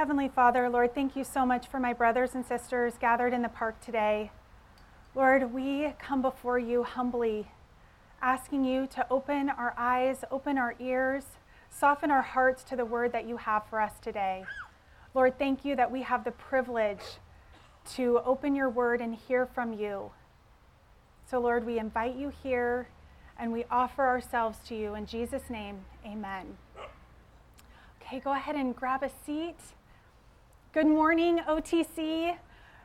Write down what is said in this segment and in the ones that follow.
Heavenly Father, Lord, thank you so much for my brothers and sisters gathered in the park today. Lord, we come before you humbly, asking you to open our eyes, open our ears, soften our hearts to the word that you have for us today. Lord, thank you that we have the privilege to open your word and hear from you. So, Lord, we invite you here and we offer ourselves to you. In Jesus' name, amen. Okay, go ahead and grab a seat. Good morning, OTC.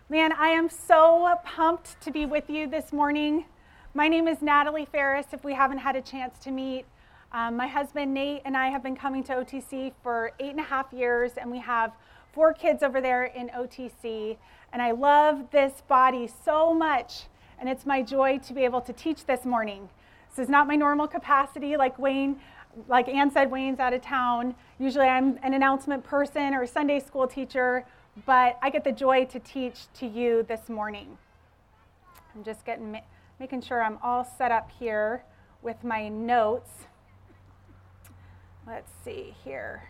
Man, I am so pumped to be with you this morning. My name is Natalie Ferris, if we haven't had a chance to meet. Um, my husband Nate and I have been coming to OTC for eight and a half years, and we have four kids over there in OTC. And I love this body so much, and it's my joy to be able to teach this morning. This is not my normal capacity, like Wayne, like Ann said, Wayne's out of town. Usually I'm an announcement person or Sunday school teacher, but I get the joy to teach to you this morning. I'm just getting, making sure I'm all set up here with my notes. Let's see here.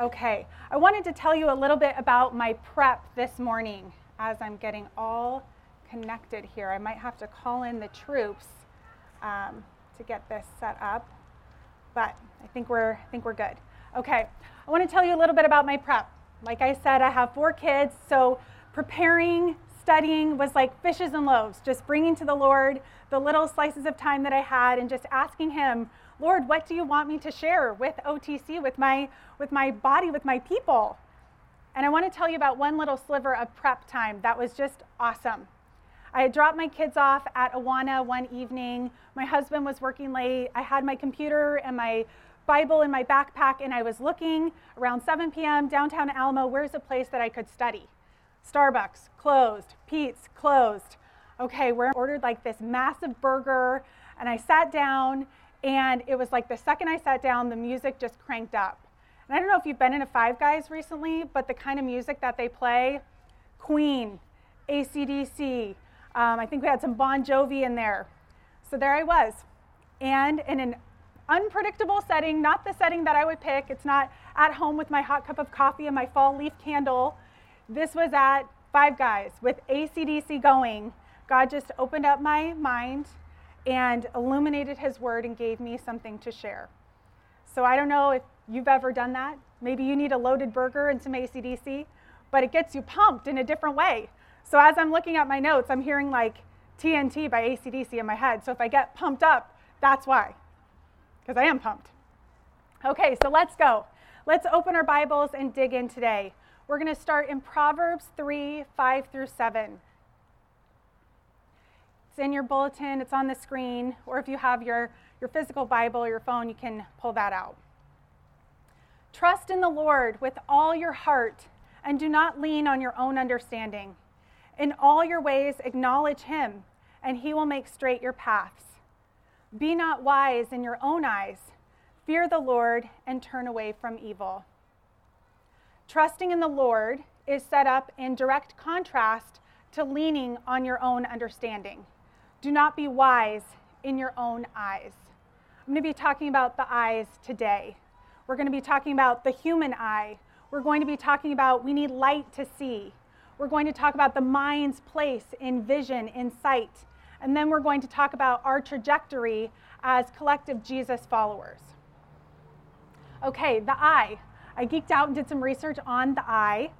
Okay, I wanted to tell you a little bit about my prep this morning as I'm getting all connected here. I might have to call in the troops um, to get this set up, but I think we're I think we're good. Okay, I want to tell you a little bit about my prep. Like I said, I have four kids, so preparing, studying was like fishes and loaves, just bringing to the Lord the little slices of time that I had and just asking Him, Lord, what do you want me to share with OTC, with my with my body, with my people? And I want to tell you about one little sliver of prep time that was just awesome. I dropped my kids off at Awana one evening. My husband was working late. I had my computer and my Bible in my backpack, and I was looking around 7 p.m. downtown Alamo. Where's a place that I could study? Starbucks closed. Peet's closed. Okay, we ordered like this massive burger, and I sat down, and it was like the second I sat down, the music just cranked up. And I don't know if you've been in a Five Guys recently, but the kind of music that they play Queen, ACDC, um, I think we had some Bon Jovi in there. So there I was. And in an unpredictable setting, not the setting that I would pick, it's not at home with my hot cup of coffee and my fall leaf candle. This was at Five Guys with ACDC going. God just opened up my mind and illuminated His word and gave me something to share. So I don't know if you've ever done that. Maybe you need a loaded burger and some ACDC, but it gets you pumped in a different way. So as I'm looking at my notes, I'm hearing like TNT by ACDC in my head. So if I get pumped up, that's why, because I am pumped. Okay, so let's go. Let's open our Bibles and dig in today. We're going to start in Proverbs 3 5 through 7. It's in your bulletin, it's on the screen, or if you have your, your physical Bible, or your phone, you can pull that out. Trust in the Lord with all your heart and do not lean on your own understanding. In all your ways, acknowledge him, and he will make straight your paths. Be not wise in your own eyes. Fear the Lord and turn away from evil. Trusting in the Lord is set up in direct contrast to leaning on your own understanding. Do not be wise in your own eyes. I'm going to be talking about the eyes today. We're going to be talking about the human eye. We're going to be talking about we need light to see. We're going to talk about the mind's place in vision, in sight. And then we're going to talk about our trajectory as collective Jesus followers. Okay, the eye. I geeked out and did some research on the eye.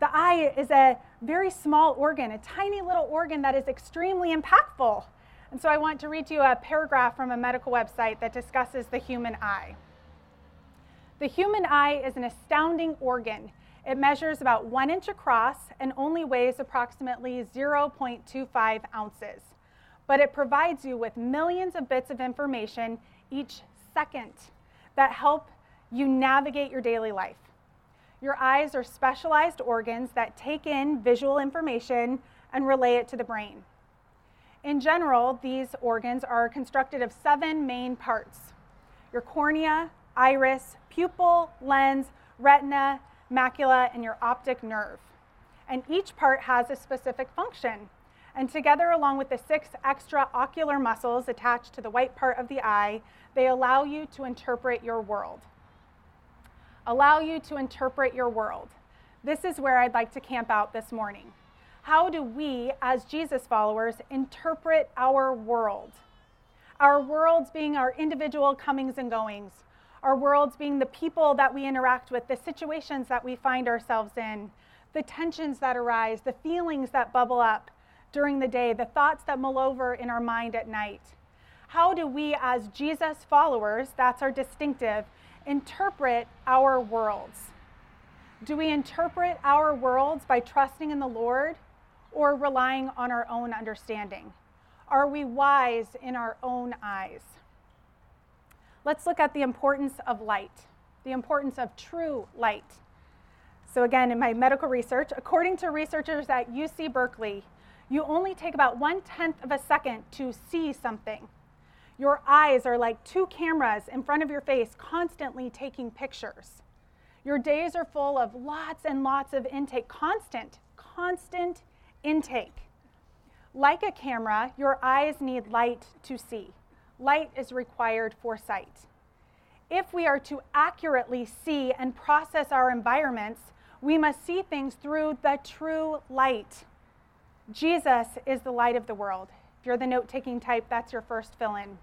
The eye is a very small organ, a tiny little organ that is extremely impactful. And so I want to read to you a paragraph from a medical website that discusses the human eye. The human eye is an astounding organ. It measures about one inch across and only weighs approximately 0.25 ounces. But it provides you with millions of bits of information each second that help you navigate your daily life. Your eyes are specialized organs that take in visual information and relay it to the brain. In general, these organs are constructed of seven main parts your cornea, iris, pupil, lens, retina, macula, and your optic nerve. And each part has a specific function. And together, along with the six extra ocular muscles attached to the white part of the eye, they allow you to interpret your world. Allow you to interpret your world. this is where I'd like to camp out this morning. How do we, as Jesus followers, interpret our world? Our worlds being our individual comings and goings, our worlds being the people that we interact with, the situations that we find ourselves in, the tensions that arise, the feelings that bubble up during the day, the thoughts that mull over in our mind at night. How do we, as Jesus followers, that's our distinctive, interpret our worlds? Do we interpret our worlds by trusting in the Lord or relying on our own understanding? Are we wise in our own eyes? Let's look at the importance of light, the importance of true light. So, again, in my medical research, according to researchers at UC Berkeley, you only take about one tenth of a second to see something. Your eyes are like two cameras in front of your face, constantly taking pictures. Your days are full of lots and lots of intake, constant, constant intake. Like a camera, your eyes need light to see light is required for sight. If we are to accurately see and process our environments, we must see things through the true light. Jesus is the light of the world. If you're the note taking type, that's your first fill in.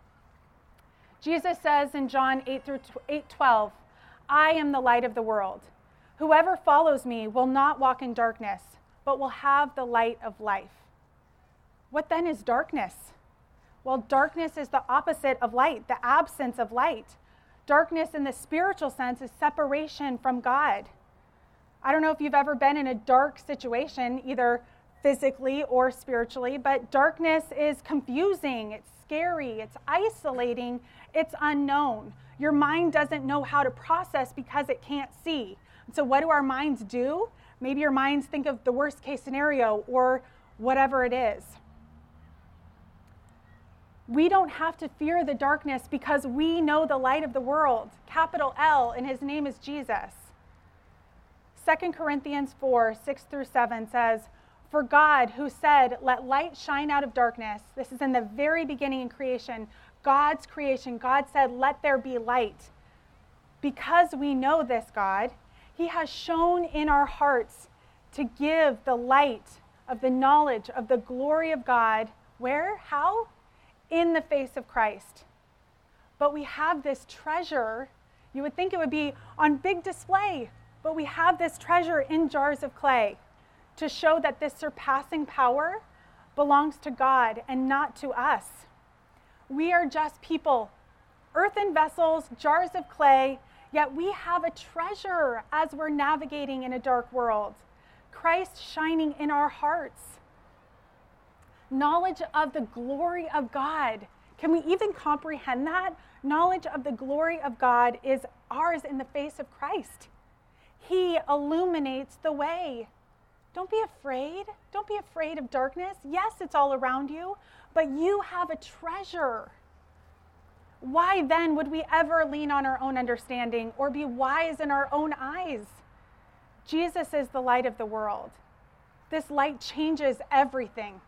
Jesus says in John 8 through 8 12, I am the light of the world. Whoever follows me will not walk in darkness, but will have the light of life. What then is darkness? Well, darkness is the opposite of light, the absence of light. Darkness in the spiritual sense is separation from God. I don't know if you've ever been in a dark situation, either physically or spiritually, but darkness is confusing, it's scary, it's isolating, it's unknown. Your mind doesn't know how to process because it can't see. So, what do our minds do? Maybe your minds think of the worst case scenario or whatever it is. We don't have to fear the darkness because we know the light of the world, capital L, and his name is Jesus. 2 Corinthians 4 6 through 7 says, For God, who said, Let light shine out of darkness, this is in the very beginning in creation, God's creation, God said, Let there be light. Because we know this God, he has shown in our hearts to give the light of the knowledge of the glory of God. Where? How? In the face of Christ. But we have this treasure. You would think it would be on big display, but we have this treasure in jars of clay to show that this surpassing power belongs to God and not to us. We are just people, earthen vessels, jars of clay, yet we have a treasure as we're navigating in a dark world. Christ shining in our hearts knowledge of the glory of God. Can we even comprehend that? Knowledge of the glory of God is ours in the face of Christ. He illuminates the way. Don't be afraid. Don't be afraid of darkness. Yes, it's all around you, but you have a treasure. Why then would we ever lean on our own understanding or be wise in our own eyes? Jesus is the light of the world. This light changes everything.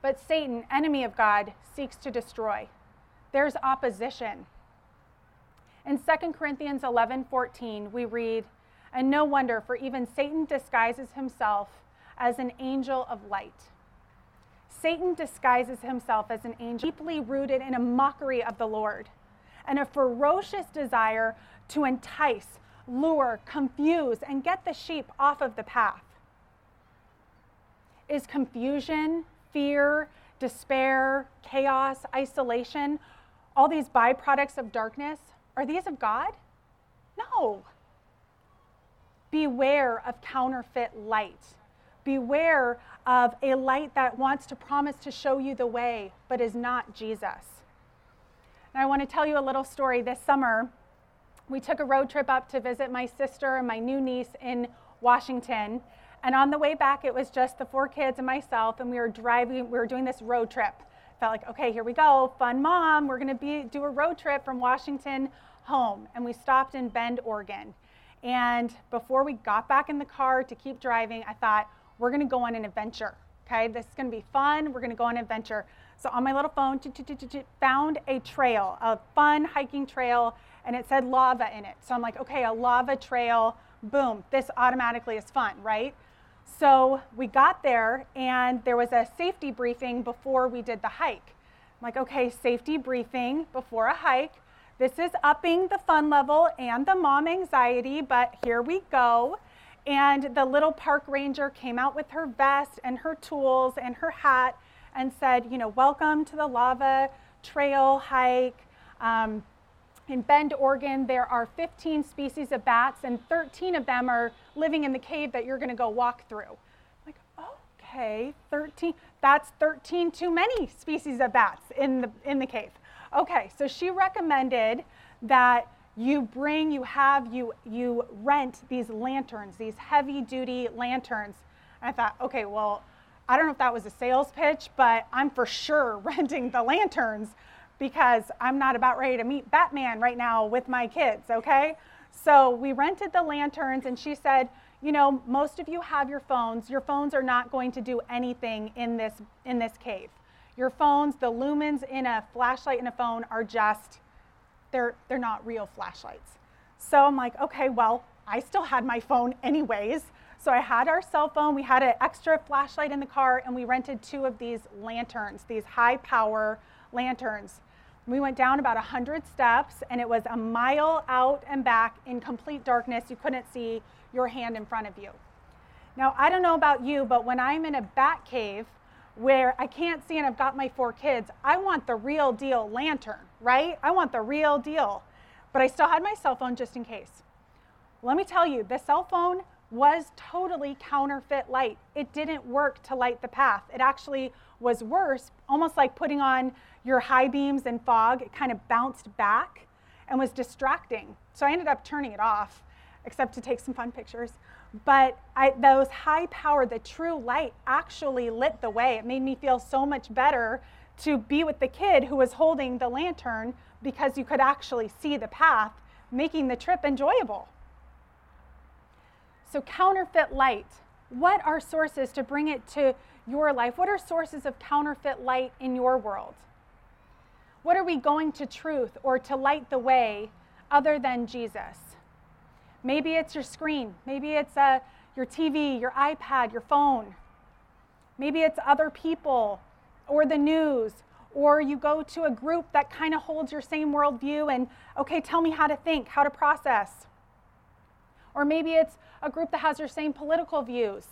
But Satan, enemy of God, seeks to destroy. There's opposition. In 2 Corinthians 11 14, we read, And no wonder, for even Satan disguises himself as an angel of light. Satan disguises himself as an angel, deeply rooted in a mockery of the Lord and a ferocious desire to entice, lure, confuse, and get the sheep off of the path. Is confusion fear, despair, chaos, isolation, all these byproducts of darkness, are these of God? No. Beware of counterfeit light. Beware of a light that wants to promise to show you the way, but is not Jesus. And I want to tell you a little story. This summer, we took a road trip up to visit my sister and my new niece in Washington. And on the way back, it was just the four kids and myself, and we were driving, we were doing this road trip. Felt like, okay, here we go, fun mom. We're gonna be do a road trip from Washington home. And we stopped in Bend, Oregon. And before we got back in the car to keep driving, I thought, we're gonna go on an adventure. Okay, this is gonna be fun. We're gonna go on an adventure. So on my little phone, found a trail, a fun hiking trail, and it said lava in it. So I'm like, okay, a lava trail, boom, this automatically is fun, right? So we got there, and there was a safety briefing before we did the hike. I'm like, okay, safety briefing before a hike. This is upping the fun level and the mom anxiety, but here we go. And the little park ranger came out with her vest and her tools and her hat and said, you know, welcome to the lava trail hike. Um, in Bend, Oregon, there are 15 species of bats, and 13 of them are living in the cave that you're going to go walk through. Like, okay, 13. That's 13 too many species of bats in the in the cave. Okay, so she recommended that you bring, you have, you you rent these lanterns, these heavy-duty lanterns. And I thought, okay, well, I don't know if that was a sales pitch, but I'm for sure renting the lanterns because I'm not about ready to meet Batman right now with my kids, okay? So we rented the lanterns, and she said, you know, most of you have your phones. Your phones are not going to do anything in this in this cave. Your phones, the lumens in a flashlight in a phone are just they're they're not real flashlights. So I'm like, okay, well, I still had my phone anyways. So I had our cell phone, we had an extra flashlight in the car, and we rented two of these lanterns, these high power lanterns. We went down about 100 steps, and it was a mile out and back in complete darkness. You couldn't see your hand in front of you. Now, I don't know about you, but when I'm in a bat cave where I can't see and I've got my four kids, I want the real deal lantern, right? I want the real deal. But I still had my cell phone just in case. Let me tell you, the cell phone was totally counterfeit light. It didn't work to light the path. It actually was worse, almost like putting on your high beams and fog, it kind of bounced back and was distracting. So I ended up turning it off, except to take some fun pictures. But I, those high power, the true light actually lit the way. It made me feel so much better to be with the kid who was holding the lantern because you could actually see the path, making the trip enjoyable. So, counterfeit light. What are sources to bring it to your life? What are sources of counterfeit light in your world? What are we going to truth or to light the way other than Jesus? Maybe it's your screen. Maybe it's uh, your TV, your iPad, your phone. Maybe it's other people or the news, or you go to a group that kind of holds your same worldview and, okay, tell me how to think, how to process. Or maybe it's a group that has your same political views.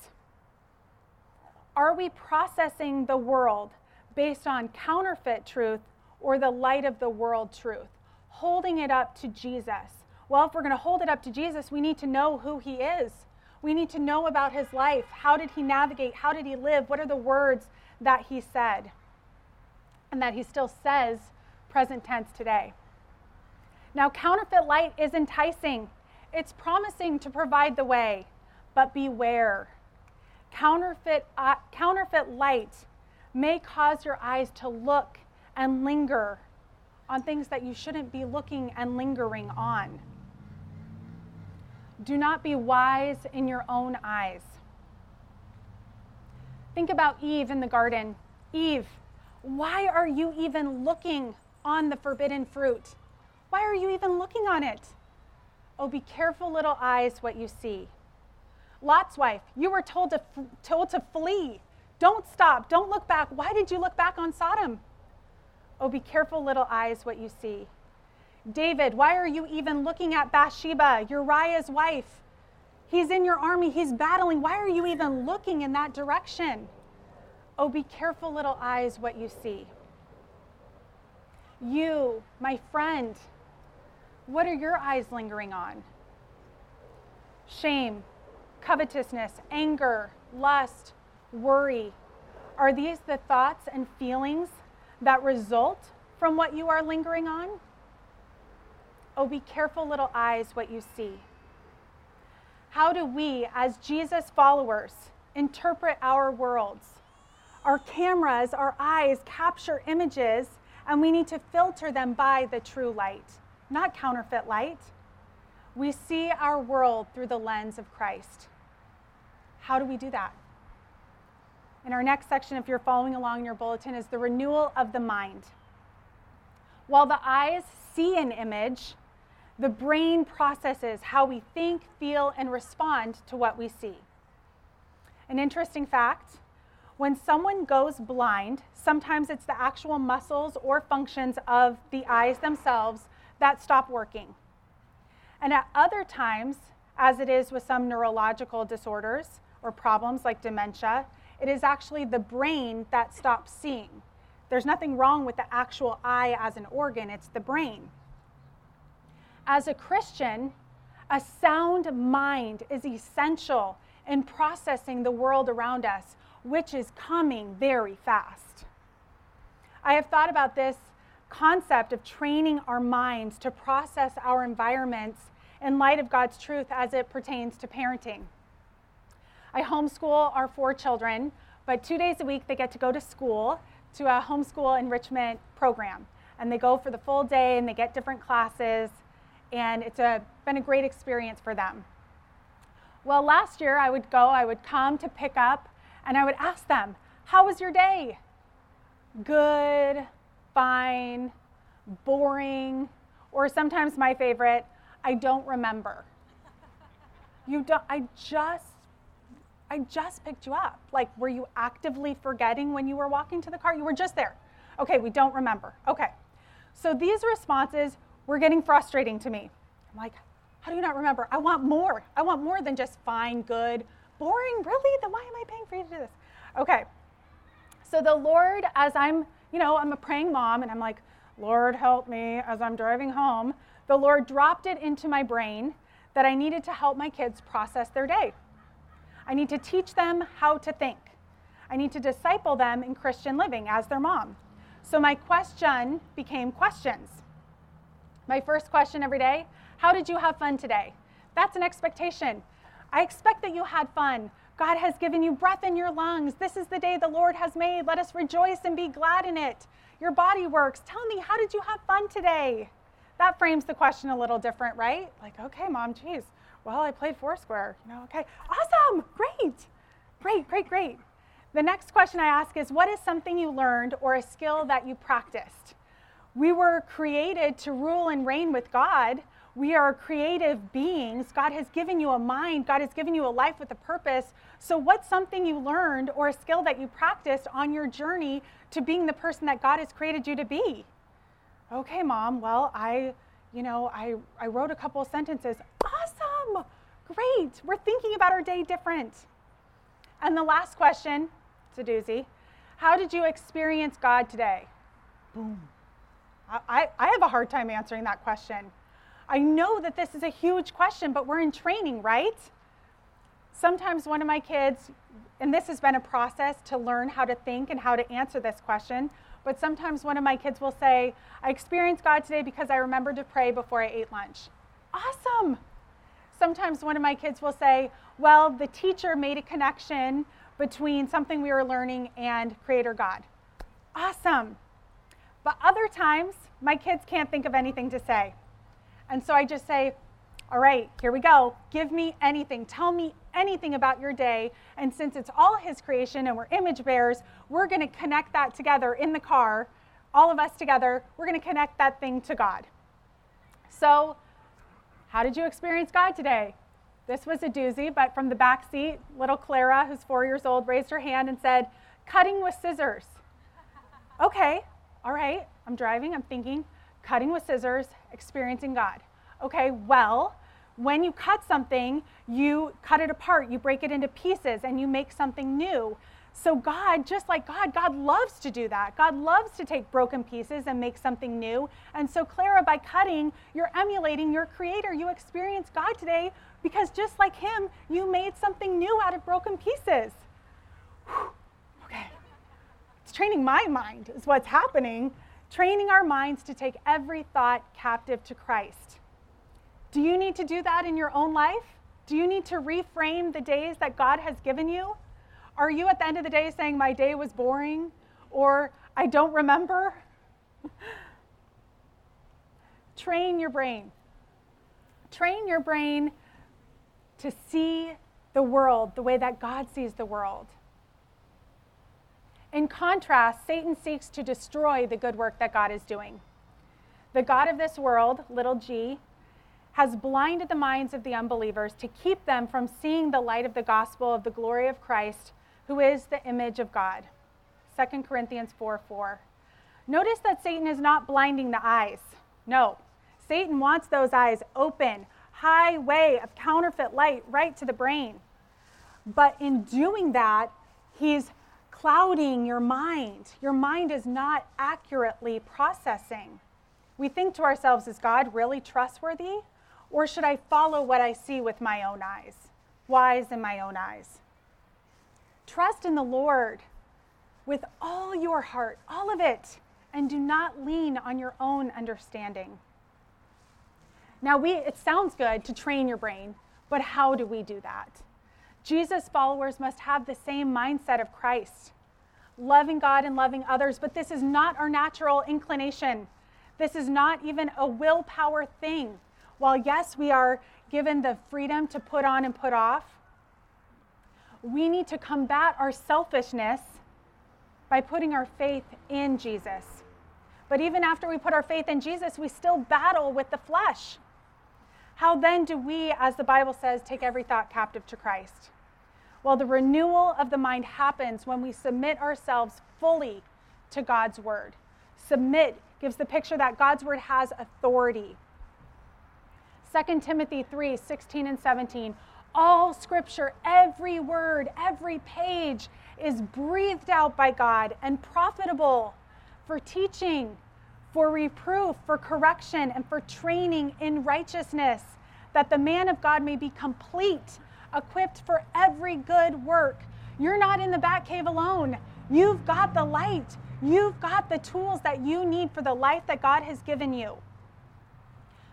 Are we processing the world based on counterfeit truth or the light of the world truth, holding it up to Jesus. Well, if we're going to hold it up to Jesus, we need to know who he is. We need to know about his life. How did he navigate? How did he live? What are the words that he said? And that he still says present tense today. Now, counterfeit light is enticing, it's promising to provide the way, but beware. Counterfeit, uh, counterfeit light may cause your eyes to look and linger on things that you shouldn't be looking and lingering on. Do not be wise in your own eyes. Think about Eve in the garden. Eve, why are you even looking on the forbidden fruit? Why are you even looking on it? Oh, be careful, little eyes, what you see. Lot's wife, you were told to, told to flee. Don't stop. Don't look back. Why did you look back on Sodom? Oh, be careful, little eyes, what you see. David, why are you even looking at Bathsheba, Uriah's wife? He's in your army, he's battling. Why are you even looking in that direction? Oh, be careful, little eyes, what you see. You, my friend, what are your eyes lingering on? Shame, covetousness, anger, lust, worry. Are these the thoughts and feelings that result from what you are lingering on? Oh, be careful, little eyes, what you see. How do we, as Jesus followers, interpret our worlds? Our cameras, our eyes capture images, and we need to filter them by the true light, not counterfeit light. We see our world through the lens of Christ. How do we do that? In our next section, if you're following along in your bulletin, is the renewal of the mind. While the eyes see an image, The brain processes how we think, feel, and respond to what we see. An interesting fact when someone goes blind, sometimes it's the actual muscles or functions of the eyes themselves that stop working. And at other times, as it is with some neurological disorders or problems like dementia, it is actually the brain that stops seeing. There's nothing wrong with the actual eye as an organ, it's the brain. As a Christian, a sound mind is essential in processing the world around us which is coming very fast. I have thought about this concept of training our minds to process our environments in light of God's truth as it pertains to parenting. I homeschool our four children, but two days a week they get to go to school to a homeschool enrichment program. And they go for the full day and they get different classes, and it's a, been a great experience for them. Well, last year I would go, I would come to pick up and I would ask them, How was your day? Good, fine, boring, or sometimes my favorite, I don't remember. You don't, I just, I just picked you up. Like, were you actively forgetting when you were walking to the car? You were just there. Okay, we don't remember. Okay. So these responses were getting frustrating to me. I'm like, how do you not remember? I want more. I want more than just fine, good, boring, really? Then why am I paying for you to do this? Okay. So the Lord, as I'm, you know, I'm a praying mom and I'm like, Lord, help me as I'm driving home, the Lord dropped it into my brain that I needed to help my kids process their day. I need to teach them how to think. I need to disciple them in Christian living as their mom. So my question became questions. My first question every day How did you have fun today? That's an expectation. I expect that you had fun. God has given you breath in your lungs. This is the day the Lord has made. Let us rejoice and be glad in it. Your body works. Tell me, how did you have fun today? That frames the question a little different, right? Like, okay, mom, geez. Well, I played Foursquare. You know, okay. Awesome. Great. Great, great, great. The next question I ask is what is something you learned or a skill that you practiced? We were created to rule and reign with God. We are creative beings. God has given you a mind, God has given you a life with a purpose. So, what's something you learned or a skill that you practiced on your journey to being the person that God has created you to be? Okay, mom, well, I, you know, I, I wrote a couple sentences. Awesome! Great! We're thinking about our day different. And the last question, it's a doozy. How did you experience God today? Boom. I, I have a hard time answering that question. I know that this is a huge question, but we're in training, right? Sometimes one of my kids, and this has been a process to learn how to think and how to answer this question, but sometimes one of my kids will say, I experienced God today because I remembered to pray before I ate lunch. Awesome. Sometimes one of my kids will say, Well, the teacher made a connection between something we were learning and Creator God. Awesome. But other times, my kids can't think of anything to say. And so I just say, all right, here we go. Give me anything. Tell me anything about your day. And since it's all His creation and we're image bearers, we're going to connect that together in the car, all of us together. We're going to connect that thing to God. So, how did you experience God today? This was a doozy, but from the back seat, little Clara, who's four years old, raised her hand and said, Cutting with scissors. okay, all right, I'm driving, I'm thinking, cutting with scissors, experiencing God. Okay, well, when you cut something, you cut it apart, you break it into pieces, and you make something new. So, God, just like God, God loves to do that. God loves to take broken pieces and make something new. And so, Clara, by cutting, you're emulating your creator. You experience God today because just like Him, you made something new out of broken pieces. Whew. Okay. It's training my mind, is what's happening training our minds to take every thought captive to Christ. Do you need to do that in your own life? Do you need to reframe the days that God has given you? Are you at the end of the day saying, My day was boring or I don't remember? Train your brain. Train your brain to see the world the way that God sees the world. In contrast, Satan seeks to destroy the good work that God is doing. The God of this world, little g, has blinded the minds of the unbelievers to keep them from seeing the light of the gospel of the glory of Christ, who is the image of God. 2 Corinthians 4 4. Notice that Satan is not blinding the eyes. No, Satan wants those eyes open, highway of counterfeit light right to the brain. But in doing that, he's clouding your mind. Your mind is not accurately processing. We think to ourselves, is God really trustworthy? Or should I follow what I see with my own eyes? Wise in my own eyes. Trust in the Lord with all your heart, all of it, and do not lean on your own understanding. Now, we, it sounds good to train your brain, but how do we do that? Jesus followers must have the same mindset of Christ, loving God and loving others, but this is not our natural inclination. This is not even a willpower thing. While, yes, we are given the freedom to put on and put off, we need to combat our selfishness by putting our faith in Jesus. But even after we put our faith in Jesus, we still battle with the flesh. How then do we, as the Bible says, take every thought captive to Christ? Well, the renewal of the mind happens when we submit ourselves fully to God's word. Submit gives the picture that God's word has authority. 2 Timothy 3 16 and 17. All scripture, every word, every page is breathed out by God and profitable for teaching, for reproof, for correction, and for training in righteousness, that the man of God may be complete, equipped for every good work. You're not in the back cave alone. You've got the light. You've got the tools that you need for the life that God has given you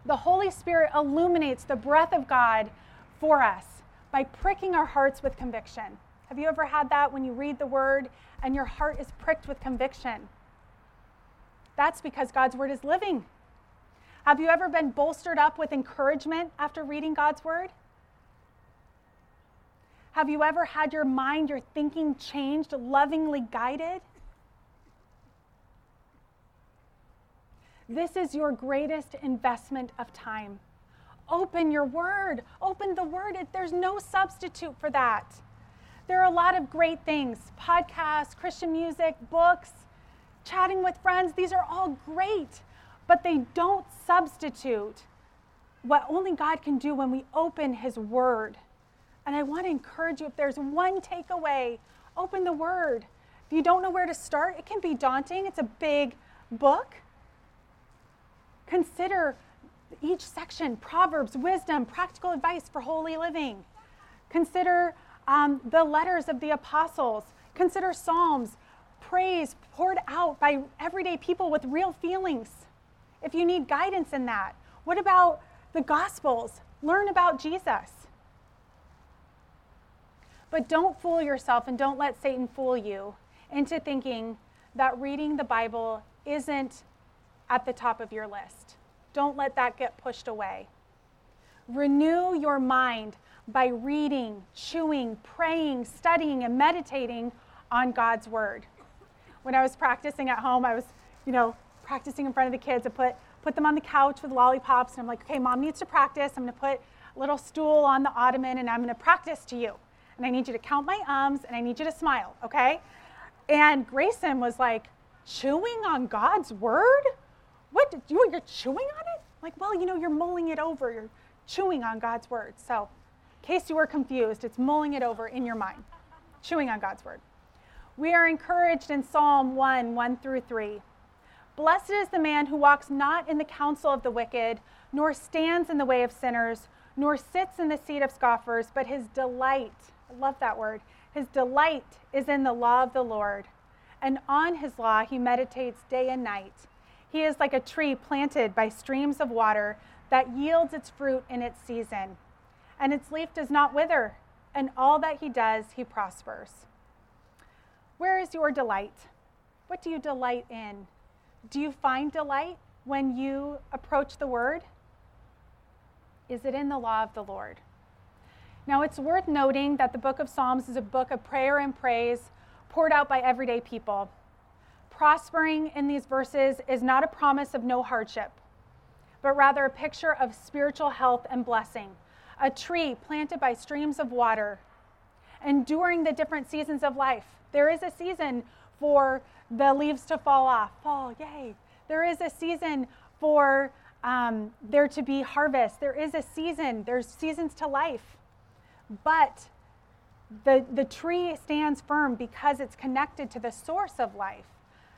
the Holy Spirit illuminates the breath of God for us by pricking our hearts with conviction. Have you ever had that when you read the word and your heart is pricked with conviction? That's because God's word is living. Have you ever been bolstered up with encouragement after reading God's word? Have you ever had your mind, your thinking changed, lovingly guided? This is your greatest investment of time. Open your word. Open the word. There's no substitute for that. There are a lot of great things podcasts, Christian music, books, chatting with friends. These are all great, but they don't substitute what only God can do when we open His Word. And I want to encourage you if there's one takeaway, open the Word. If you don't know where to start, it can be daunting. It's a big book. Consider each section Proverbs, wisdom, practical advice for holy living. Consider um, the letters of the apostles. Consider Psalms, praise poured out by everyday people with real feelings. If you need guidance in that, what about the Gospels? Learn about Jesus. But don't fool yourself and don't let Satan fool you into thinking that reading the Bible isn't at the top of your list. Don't let that get pushed away. Renew your mind by reading, chewing, praying, studying, and meditating on God's Word. When I was practicing at home, I was, you know, practicing in front of the kids. I put, put them on the couch with lollipops, and I'm like, okay, mom needs to practice. I'm going to put a little stool on the ottoman, and I'm going to practice to you. And I need you to count my ums, and I need you to smile, okay? And Grayson was like, chewing on God's Word? What? Did you, you're chewing on it? Like, well, you know, you're mulling it over. You're chewing on God's word. So, in case you were confused, it's mulling it over in your mind, chewing on God's word. We are encouraged in Psalm 1 1 through 3. Blessed is the man who walks not in the counsel of the wicked, nor stands in the way of sinners, nor sits in the seat of scoffers, but his delight, I love that word, his delight is in the law of the Lord. And on his law he meditates day and night. He is like a tree planted by streams of water that yields its fruit in its season, and its leaf does not wither, and all that he does, he prospers. Where is your delight? What do you delight in? Do you find delight when you approach the word? Is it in the law of the Lord? Now, it's worth noting that the book of Psalms is a book of prayer and praise poured out by everyday people prospering in these verses is not a promise of no hardship, but rather a picture of spiritual health and blessing. A tree planted by streams of water, enduring the different seasons of life. There is a season for the leaves to fall off. Fall, yay. There is a season for um, there to be harvest. There is a season, there's seasons to life. But the, the tree stands firm because it's connected to the source of life.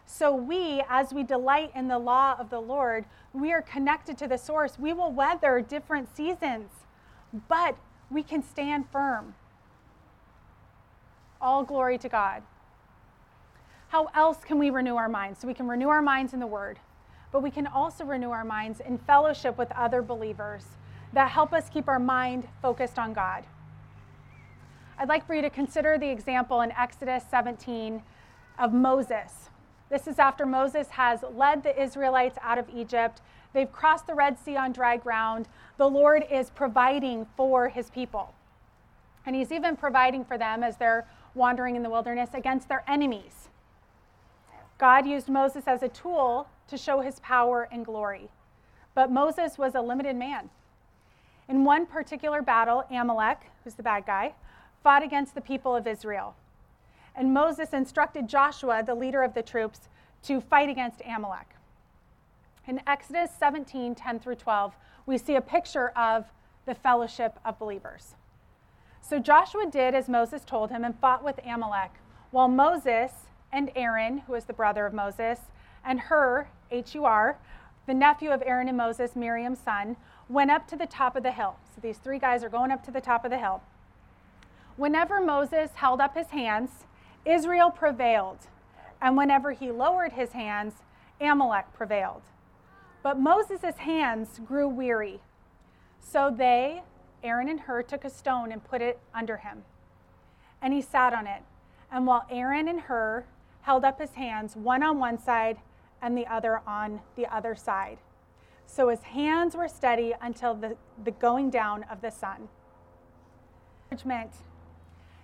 So, we, as we delight in the law of the Lord, we are connected to the source. We will weather different seasons, but we can stand firm. All glory to God. How else can we renew our minds? So, we can renew our minds in the Word, but we can also renew our minds in fellowship with other believers that help us keep our mind focused on God. I'd like for you to consider the example in Exodus 17 of Moses. This is after Moses has led the Israelites out of Egypt. They've crossed the Red Sea on dry ground. The Lord is providing for his people. And he's even providing for them as they're wandering in the wilderness against their enemies. God used Moses as a tool to show his power and glory. But Moses was a limited man. In one particular battle, Amalek, who's the bad guy, fought against the people of Israel. And Moses instructed Joshua, the leader of the troops, to fight against Amalek. In Exodus 17 10 through 12, we see a picture of the fellowship of believers. So Joshua did as Moses told him and fought with Amalek, while Moses and Aaron, who was the brother of Moses, and Hur, H U R, the nephew of Aaron and Moses, Miriam's son, went up to the top of the hill. So these three guys are going up to the top of the hill. Whenever Moses held up his hands, Israel prevailed, and whenever he lowered his hands, Amalek prevailed. But Moses' hands grew weary. So they, Aaron and Hur, took a stone and put it under him. And he sat on it. And while Aaron and Hur held up his hands, one on one side and the other on the other side. So his hands were steady until the, the going down of the sun.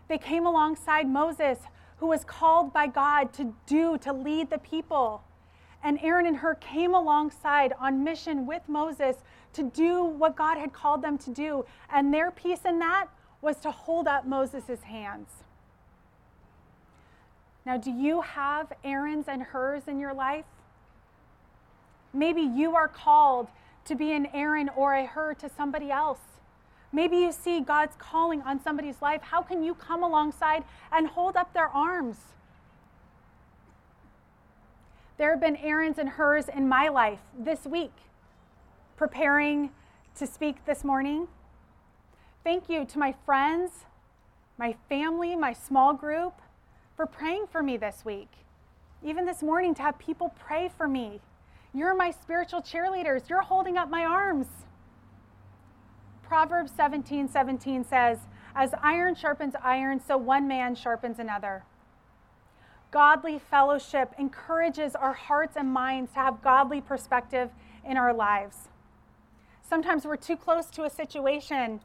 They came alongside Moses, who was called by God to do, to lead the people. And Aaron and Hur came alongside on mission with Moses to do what God had called them to do. And their piece in that was to hold up Moses' hands. Now, do you have Aaron's and Hurs in your life? Maybe you are called to be an Aaron or a Hur to somebody else. Maybe you see God's calling on somebody's life. How can you come alongside and hold up their arms? There have been Aarons and Hurs in my life this week, preparing to speak this morning. Thank you to my friends, my family, my small group for praying for me this week. Even this morning, to have people pray for me. You're my spiritual cheerleaders. You're holding up my arms. Proverbs 17 17 says, As iron sharpens iron, so one man sharpens another. Godly fellowship encourages our hearts and minds to have godly perspective in our lives. Sometimes we're too close to a situation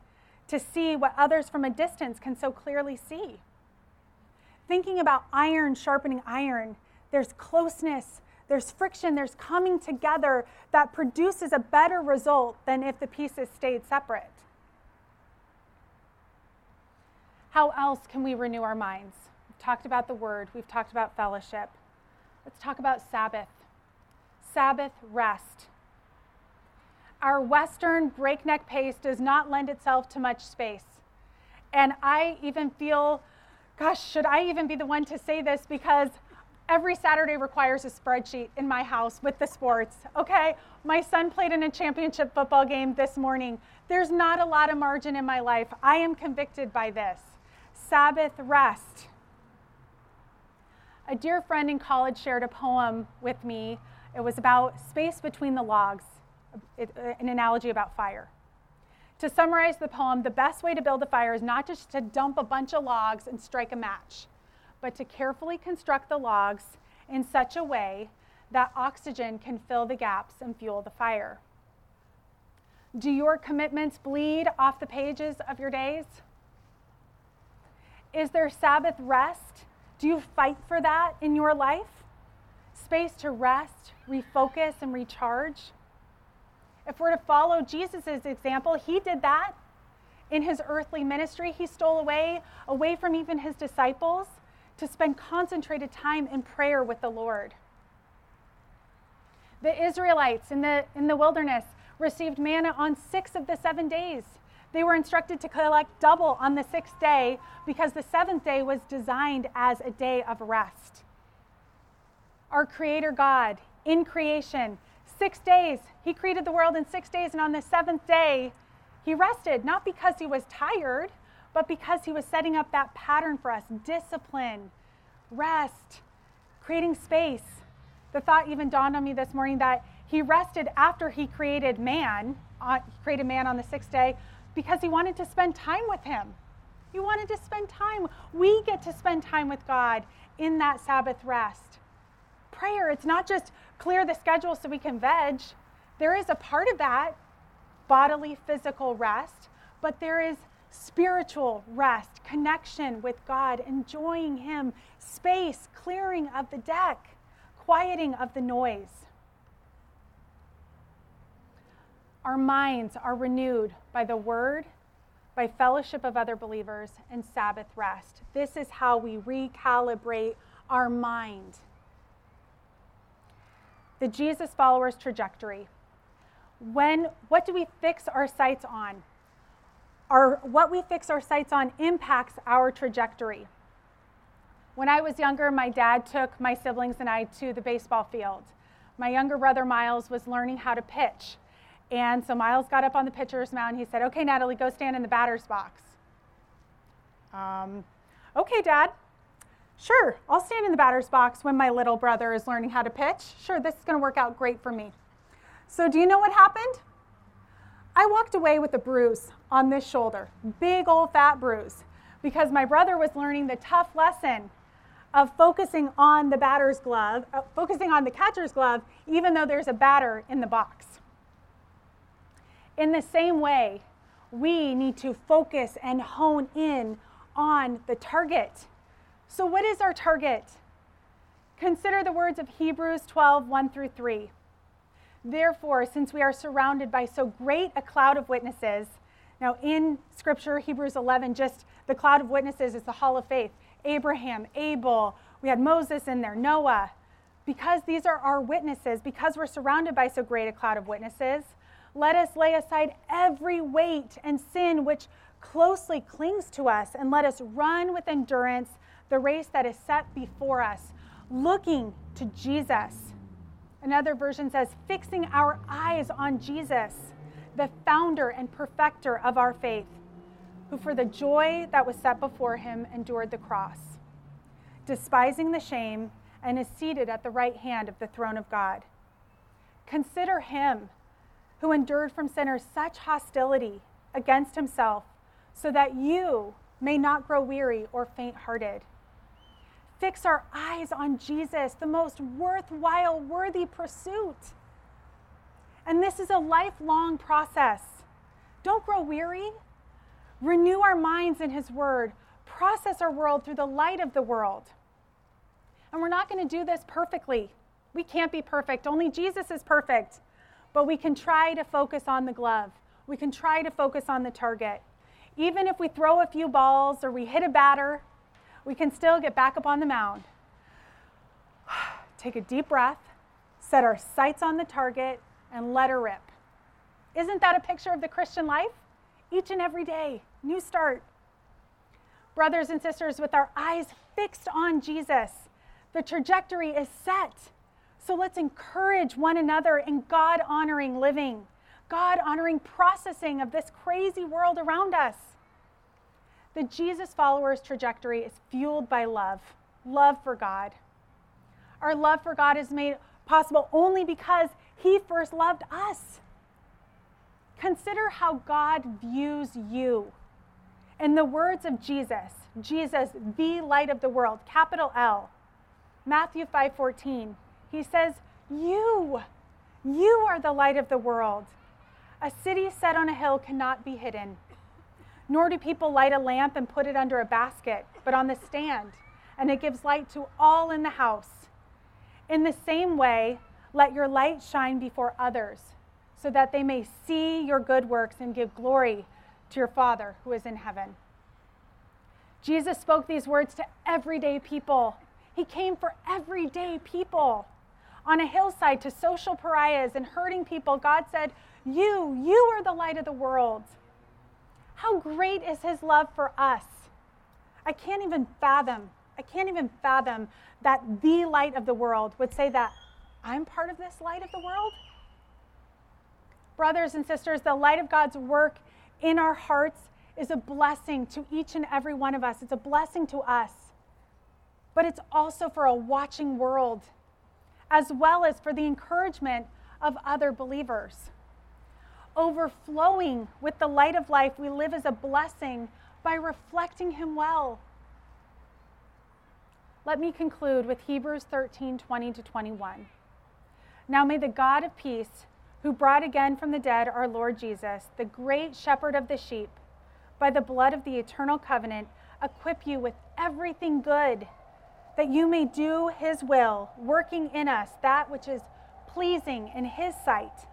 to see what others from a distance can so clearly see thinking about iron sharpening iron, there's closeness, there's friction, there's coming together that produces a better result than if the pieces stayed separate. How else can we renew our minds? We've talked about the word, we've talked about fellowship. Let's talk about Sabbath. Sabbath rest. Our Western breakneck pace does not lend itself to much space. And I even feel gosh, should I even be the one to say this? Because every Saturday requires a spreadsheet in my house with the sports. Okay, my son played in a championship football game this morning. There's not a lot of margin in my life. I am convicted by this. Sabbath rest. A dear friend in college shared a poem with me. It was about space between the logs, uh, an analogy about fire. To summarize the poem, the best way to build a fire is not just to dump a bunch of logs and strike a match, but to carefully construct the logs in such a way that oxygen can fill the gaps and fuel the fire. Do your commitments bleed off the pages of your days? Is there Sabbath rest? Do you fight for that in your life? Space to rest, refocus, and recharge? If we're to follow Jesus' example, he did that in his earthly ministry. He stole away, away from even his disciples, to spend concentrated time in prayer with the Lord. The Israelites in the, in the wilderness received manna on six of the seven days. They were instructed to collect double on the sixth day because the seventh day was designed as a day of rest. Our Creator God, in creation, six days, He created the world in six days, and on the seventh day, He rested, not because He was tired, but because He was setting up that pattern for us discipline, rest, creating space. The thought even dawned on me this morning that He rested after He created man, uh, created man on the sixth day, because He wanted to spend time with Him. He wanted to spend time. We get to spend time with God in that Sabbath rest. Prayer, it's not just clear the schedule so we can veg. There is a part of that, bodily, physical rest, but there is spiritual rest, connection with God, enjoying Him, space, clearing of the deck, quieting of the noise. Our minds are renewed by the Word, by fellowship of other believers, and Sabbath rest. This is how we recalibrate our mind the Jesus followers trajectory. When what do we fix our sights on? Our, what we fix our sights on impacts our trajectory. When I was younger, my dad took my siblings and I to the baseball field. My younger brother Miles was learning how to pitch. And so Miles got up on the pitcher's mound. He said, Okay, Natalie, go stand in the batter's box. Um, okay, Dad. Sure, I'll stand in the batter's box when my little brother is learning how to pitch. Sure, this is going to work out great for me. So, do you know what happened? I walked away with a bruise on this shoulder, big old fat bruise, because my brother was learning the tough lesson of focusing on the batter's glove, uh, focusing on the catcher's glove, even though there's a batter in the box. In the same way, we need to focus and hone in on the target so, what is our target? Consider the words of Hebrews 12 1 through 3. Therefore, since we are surrounded by so great a cloud of witnesses, now in Scripture, Hebrews 11, just the cloud of witnesses is the hall of faith. Abraham, Abel, we had Moses in there, Noah. Because these are our witnesses, because we're surrounded by so great a cloud of witnesses, let us lay aside every weight and sin which closely clings to us, and let us run with endurance the race that is set before us, looking to Jesus. Another version says, fixing our eyes on Jesus, the founder and perfecter of our faith, who for the joy that was set before him endured the cross, despising the shame, and is seated at the right hand of the throne of God. Consider him who endured from sinners such hostility against himself, so that you may not grow weary or faint hearted fix our eyes on Jesus, the most worthwhile, worthy pursuit. And this is a lifelong process. Don't grow weary. Renew our minds in His Word. Process our world through the light of the world. And we're not going to do this perfectly. We can't be perfect. Only Jesus is perfect. But we can try to focus on the glove. We can try to focus on the target. Even if we throw a few balls or we hit a batter, we can still get back up on the mound. Take a deep breath, set our sights on the target, and let her rip. Isn't that a picture of the Christian life? Each and every day, new start. Brothers and sisters, with our eyes fixed on Jesus, the trajectory is set. So let's encourage one another in God honoring living, God honoring processing of this crazy world around us. The Jesus followers' trajectory is fueled by love, love for God. Our love for God is made possible only because He first loved us. Consider how God views you. In the words of Jesus, Jesus, the light of the world, capital L, Matthew 5:14, he says, "You, you are the light of the world. A city set on a hill cannot be hidden." Nor do people light a lamp and put it under a basket, but on the stand, and it gives light to all in the house. In the same way, let your light shine before others, so that they may see your good works and give glory to your Father who is in heaven. Jesus spoke these words to everyday people. He came for everyday people. On a hillside to social pariahs and hurting people, God said, You, you are the light of the world. How great is His love for us? I can't even fathom, I can't even fathom that the light of the world would say that I'm part of this light of the world. Brothers and sisters, the light of God's work in our hearts is a blessing to each and every one of us. It's a blessing to us. But it's also for a watching world, as well as for the encouragement of other believers. Overflowing with the light of life, we live as a blessing by reflecting Him well. Let me conclude with Hebrews 13 20 to 21. Now may the God of peace, who brought again from the dead our Lord Jesus, the great shepherd of the sheep, by the blood of the eternal covenant, equip you with everything good, that you may do his will, working in us that which is pleasing in his sight,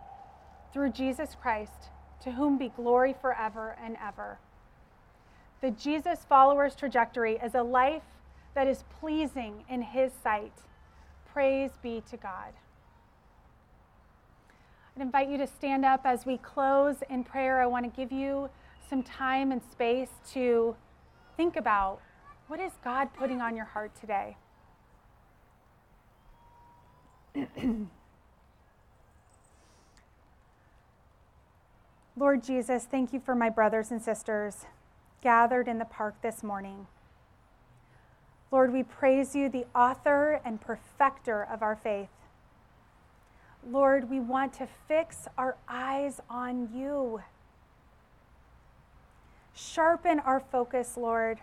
through Jesus Christ, to whom be glory forever and ever. The Jesus follower's trajectory is a life that is pleasing in his sight. Praise be to God. I'd invite you to stand up as we close in prayer. I want to give you some time and space to think about what is God putting on your heart today? Lord Jesus, thank you for my brothers and sisters gathered in the park this morning. Lord, we praise you, the author and perfecter of our faith. Lord, we want to fix our eyes on you. Sharpen our focus, Lord.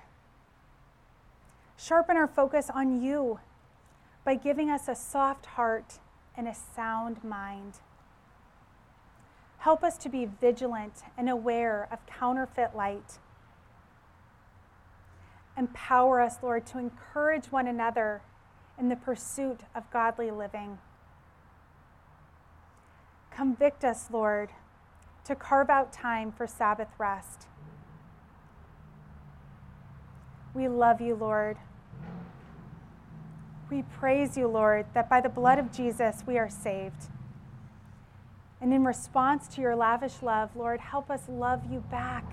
Sharpen our focus on you by giving us a soft heart and a sound mind. Help us to be vigilant and aware of counterfeit light. Empower us, Lord, to encourage one another in the pursuit of godly living. Convict us, Lord, to carve out time for Sabbath rest. We love you, Lord. We praise you, Lord, that by the blood of Jesus we are saved. And in response to your lavish love, Lord, help us love you back.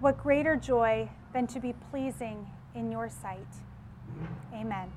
What greater joy than to be pleasing in your sight? Amen.